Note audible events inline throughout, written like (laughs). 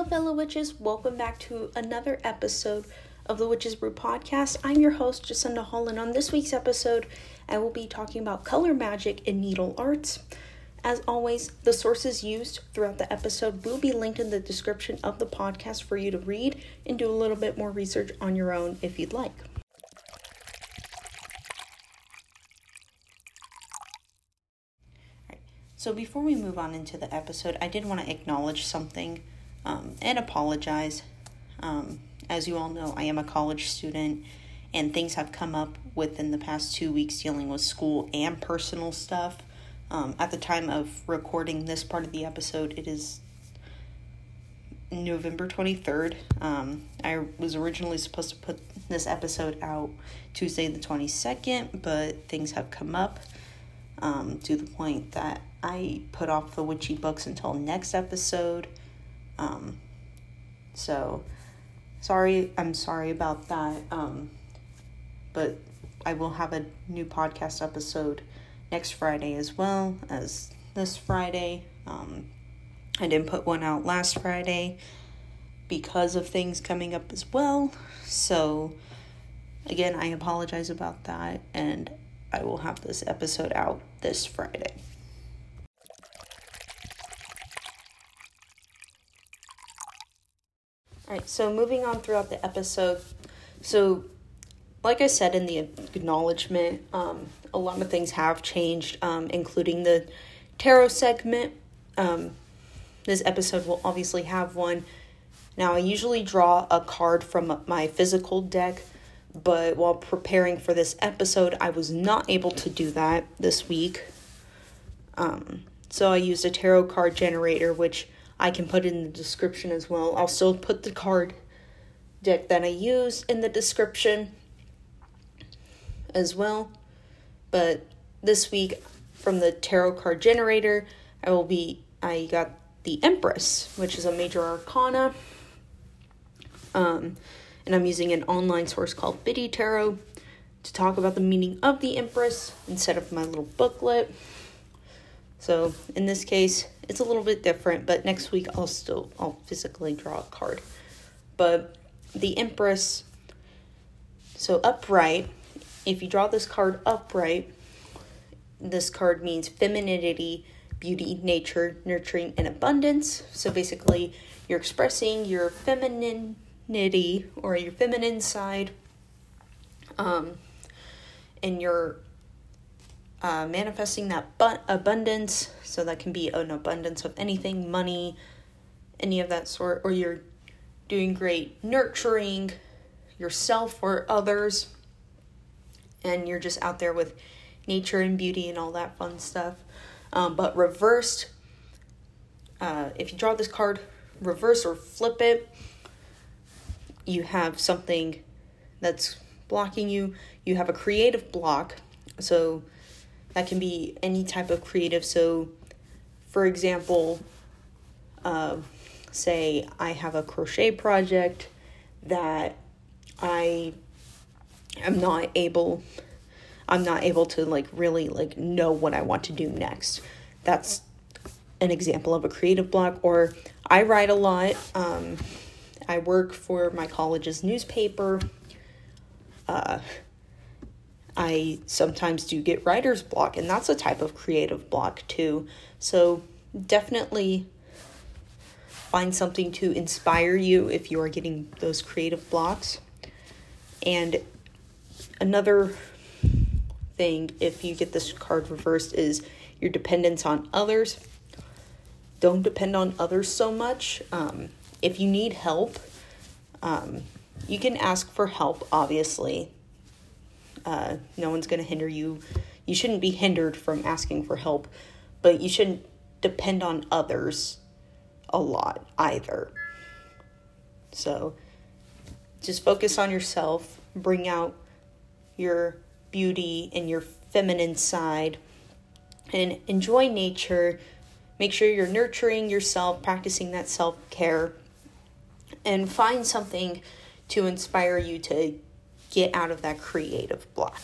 Hello, fellow witches. Welcome back to another episode of the Witches Brew podcast. I'm your host, Jacinda Hall, and on this week's episode, I will be talking about color magic and needle arts. As always, the sources used throughout the episode will be linked in the description of the podcast for you to read and do a little bit more research on your own if you'd like. So, before we move on into the episode, I did want to acknowledge something um, and apologize. Um, as you all know, I am a college student, and things have come up within the past two weeks dealing with school and personal stuff. Um, at the time of recording this part of the episode, it is November 23rd. Um, I was originally supposed to put this episode out Tuesday the 22nd, but things have come up um, to the point that I put off the witchy books until next episode. Um, so sorry, I'm sorry about that. Um, but I will have a new podcast episode next Friday as well as this Friday. Um, I didn't put one out last Friday because of things coming up as well. So, again, I apologize about that, and I will have this episode out this Friday. All right, so moving on throughout the episode. So, like I said in the acknowledgement, um, a lot of things have changed, um, including the tarot segment. Um, this episode will obviously have one. Now, I usually draw a card from my physical deck, but while preparing for this episode, I was not able to do that this week. Um, so I used a tarot card generator, which I can put in the description as well. I'll still put the card deck that I use in the description as well. But this week from the tarot card generator, I will be I got the Empress, which is a major arcana. Um, and I'm using an online source called Biddy Tarot to talk about the meaning of the Empress instead of my little booklet. So in this case, it's a little bit different, but next week I'll still I'll physically draw a card. But the Empress so upright, if you draw this card upright, this card means femininity, beauty, nature, nurturing, and abundance. So basically, you're expressing your femininity or your feminine side, um, and you're uh, manifesting that bu- abundance. So that can be an abundance of anything, money, any of that sort, or you're doing great nurturing yourself or others, and you're just out there with nature and beauty and all that fun stuff. Um, but reversed, uh, if you draw this card, reverse or flip it, you have something that's blocking you. You have a creative block. So that can be any type of creative. So, for example, uh, say I have a crochet project that I am not able I'm not able to like really like know what I want to do next. That's an example of a creative block or I write a lot. Um, I work for my college's newspaper. Uh, I sometimes do get writer's block, and that's a type of creative block too. So definitely find something to inspire you if you are getting those creative blocks. And another thing, if you get this card reversed, is your dependence on others. Don't depend on others so much. Um, if you need help, um, you can ask for help, obviously. Uh, no one's going to hinder you. You shouldn't be hindered from asking for help, but you shouldn't depend on others a lot either. So just focus on yourself, bring out your beauty and your feminine side, and enjoy nature. Make sure you're nurturing yourself, practicing that self care, and find something to inspire you to get out of that creative block.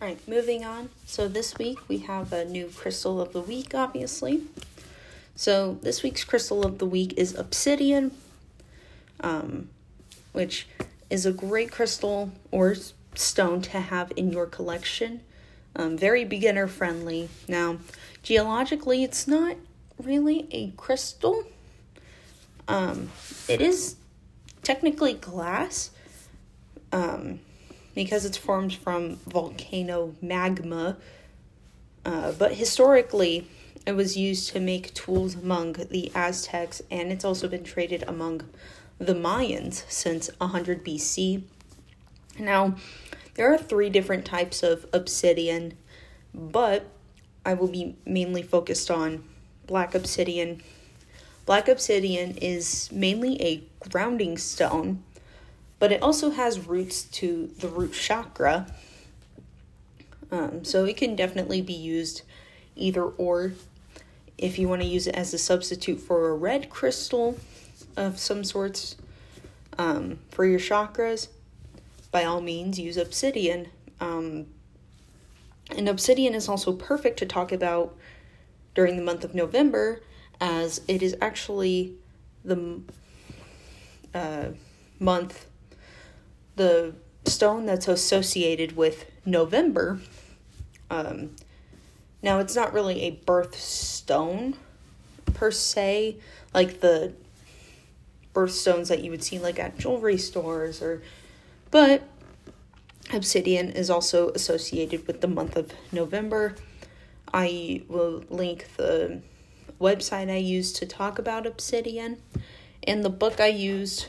All right, moving on. So this week we have a new crystal of the week, obviously. So this week's crystal of the week is obsidian, um, which is a great crystal or stone to have in your collection. Um, very beginner friendly. Now, geologically, it's not really a crystal. Um, it is technically glass um, because it's formed from volcano magma. Uh, but historically, it was used to make tools among the Aztecs, and it's also been traded among the Mayans since 100 BC. Now, there are three different types of obsidian, but I will be mainly focused on black obsidian. Black obsidian is mainly a grounding stone, but it also has roots to the root chakra. Um, so it can definitely be used either or. If you want to use it as a substitute for a red crystal of some sorts um, for your chakras, by all means use obsidian. Um, and obsidian is also perfect to talk about during the month of November, as it is actually the uh, month, the stone that's associated with November. Um, now, it's not really a birthstone per se, like the birthstones that you would see like at jewelry stores or but obsidian is also associated with the month of November. I will link the website I used to talk about obsidian and the book I used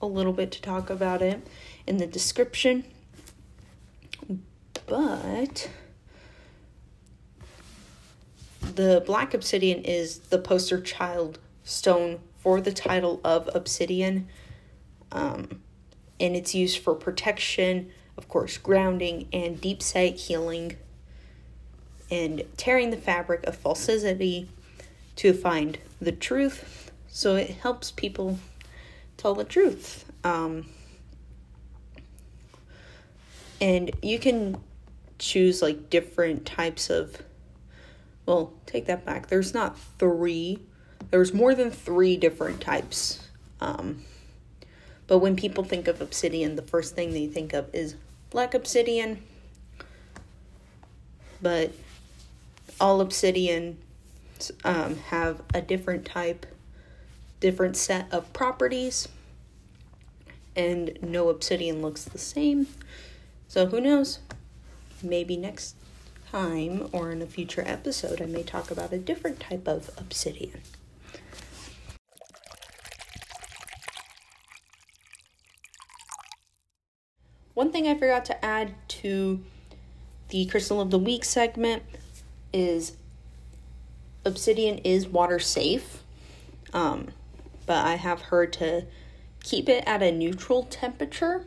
a little bit to talk about it in the description. But the black obsidian is the poster child stone for the title of obsidian. Um, and it's used for protection, of course, grounding and deep sight healing and tearing the fabric of falsity to find the truth. So it helps people tell the truth. Um, and you can choose like different types of well take that back there's not three there's more than three different types um, but when people think of obsidian the first thing they think of is black obsidian but all obsidian um, have a different type different set of properties. And no obsidian looks the same. So who knows? Maybe next time or in a future episode, I may talk about a different type of obsidian. One thing I forgot to add to the Crystal of the Week segment is obsidian is water safe, um, but I have heard to keep it at a neutral temperature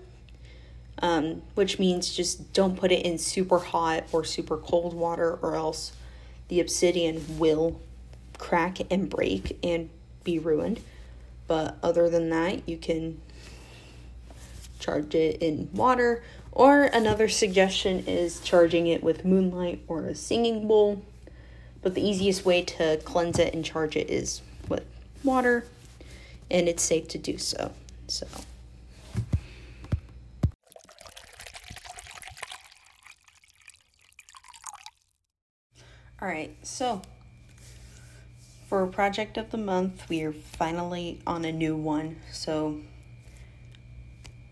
um, which means just don't put it in super hot or super cold water, or else the obsidian will crack and break and be ruined. But other than that, you can charge it in water. Or another suggestion is charging it with moonlight or a singing bowl. But the easiest way to cleanse it and charge it is with water, and it's safe to do so. So. All right, so for project of the month, we are finally on a new one. So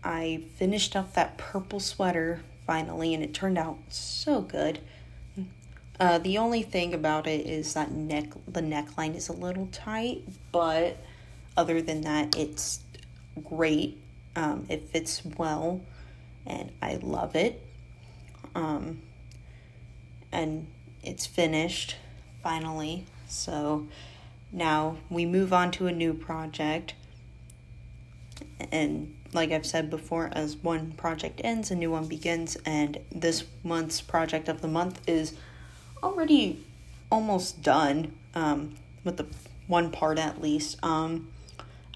I finished up that purple sweater finally, and it turned out so good. Uh, the only thing about it is that neck the neckline is a little tight, but other than that, it's great. Um, it fits well, and I love it. Um, and it's finished finally. So now we move on to a new project. And like I've said before, as one project ends, a new one begins. And this month's project of the month is already almost done, um, with the one part at least. Um,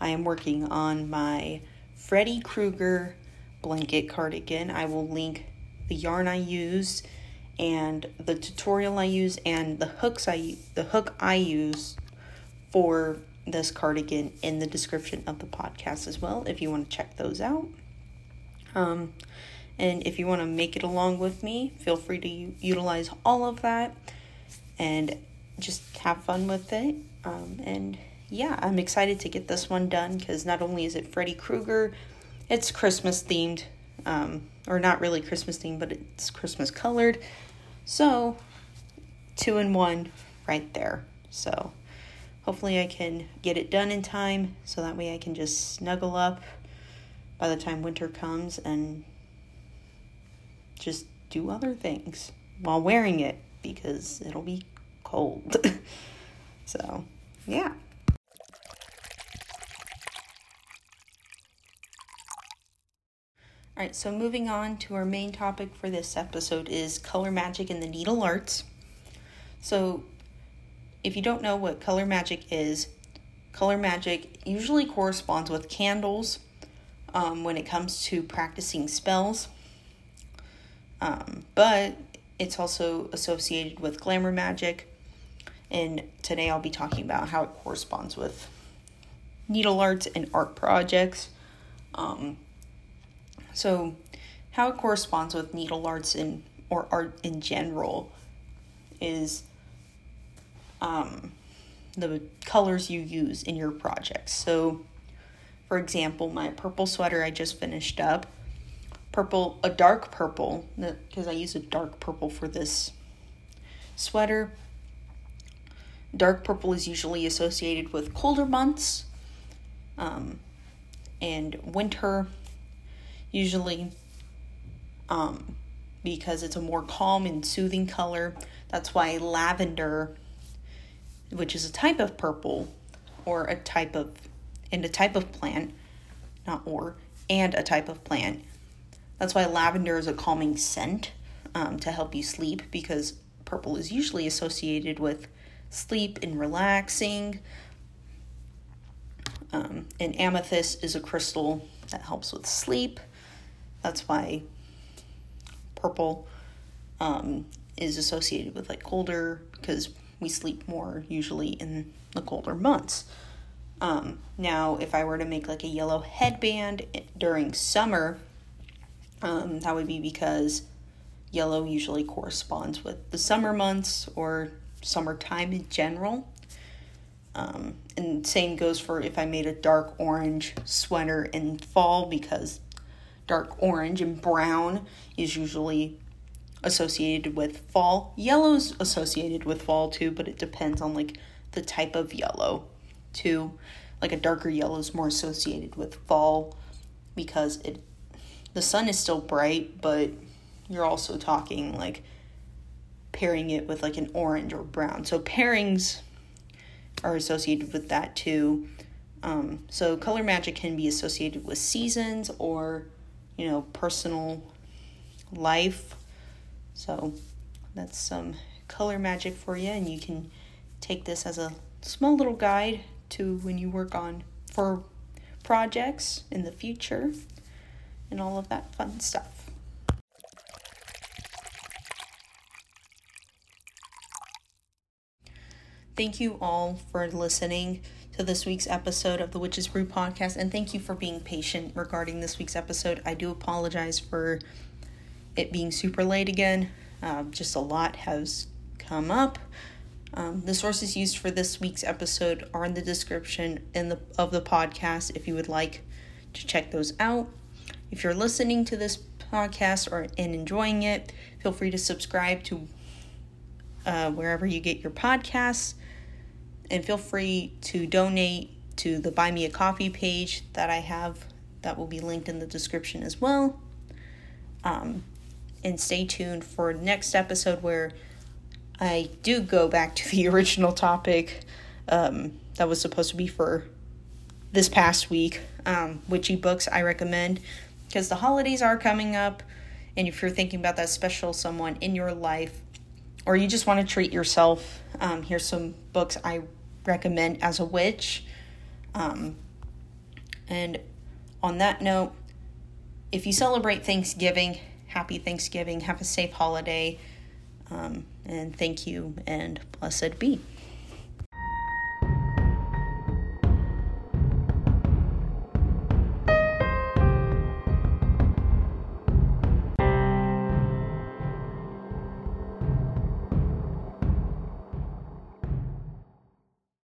I am working on my Freddy Krueger blanket cardigan. I will link the yarn I use and the tutorial I use and the hooks I the hook I use for this cardigan in the description of the podcast as well if you want to check those out. Um, and if you want to make it along with me, feel free to utilize all of that and just have fun with it. Um, and yeah, I'm excited to get this one done because not only is it Freddy Krueger, it's Christmas themed, um, or not really Christmas themed, but it's Christmas colored. So, two in one right there. So, hopefully, I can get it done in time so that way I can just snuggle up by the time winter comes and just do other things while wearing it because it'll be cold. (laughs) so, yeah. All right, so moving on to our main topic for this episode is color magic and the needle arts. So, if you don't know what color magic is, color magic usually corresponds with candles um, when it comes to practicing spells, um, but it's also associated with glamour magic. And today I'll be talking about how it corresponds with needle arts and art projects. Um, so, how it corresponds with needle arts and or art in general is um, the colors you use in your projects. So, for example, my purple sweater I just finished up, purple, a dark purple, because I use a dark purple for this sweater. Dark purple is usually associated with colder months um, and winter usually um, because it's a more calm and soothing color. That's why lavender, which is a type of purple or a type of and a type of plant, not or, and a type of plant. That's why lavender is a calming scent um, to help you sleep because purple is usually associated with sleep and relaxing. Um, and amethyst is a crystal that helps with sleep. That's why purple um, is associated with like colder because we sleep more usually in the colder months. Um, now, if I were to make like a yellow headband during summer, um, that would be because yellow usually corresponds with the summer months or summertime in general. Um, and same goes for if I made a dark orange sweater in fall because dark orange and brown is usually associated with fall. Yellow's associated with fall too, but it depends on like the type of yellow too. Like a darker yellow is more associated with fall because it the sun is still bright, but you're also talking like pairing it with like an orange or brown. So pairings are associated with that too. Um, so color magic can be associated with seasons or you know, personal life. So that's some color magic for you, and you can take this as a small little guide to when you work on for projects in the future and all of that fun stuff. Thank you all for listening to this week's episode of the Witches Brew podcast, and thank you for being patient regarding this week's episode. I do apologize for it being super late again. Uh, just a lot has come up. Um, the sources used for this week's episode are in the description in the of the podcast. If you would like to check those out, if you're listening to this podcast or and enjoying it, feel free to subscribe to uh, wherever you get your podcasts and feel free to donate to the Buy Me a Coffee page that I have that will be linked in the description as well. Um, and stay tuned for next episode where I do go back to the (laughs) original topic um, that was supposed to be for this past week. Um, witchy books I recommend because the holidays are coming up, and if you're thinking about that special someone in your life, or you just want to treat yourself, um, here's some books I recommend as a witch. Um, and on that note, if you celebrate Thanksgiving, happy Thanksgiving, have a safe holiday. Um, and thank you and blessed be.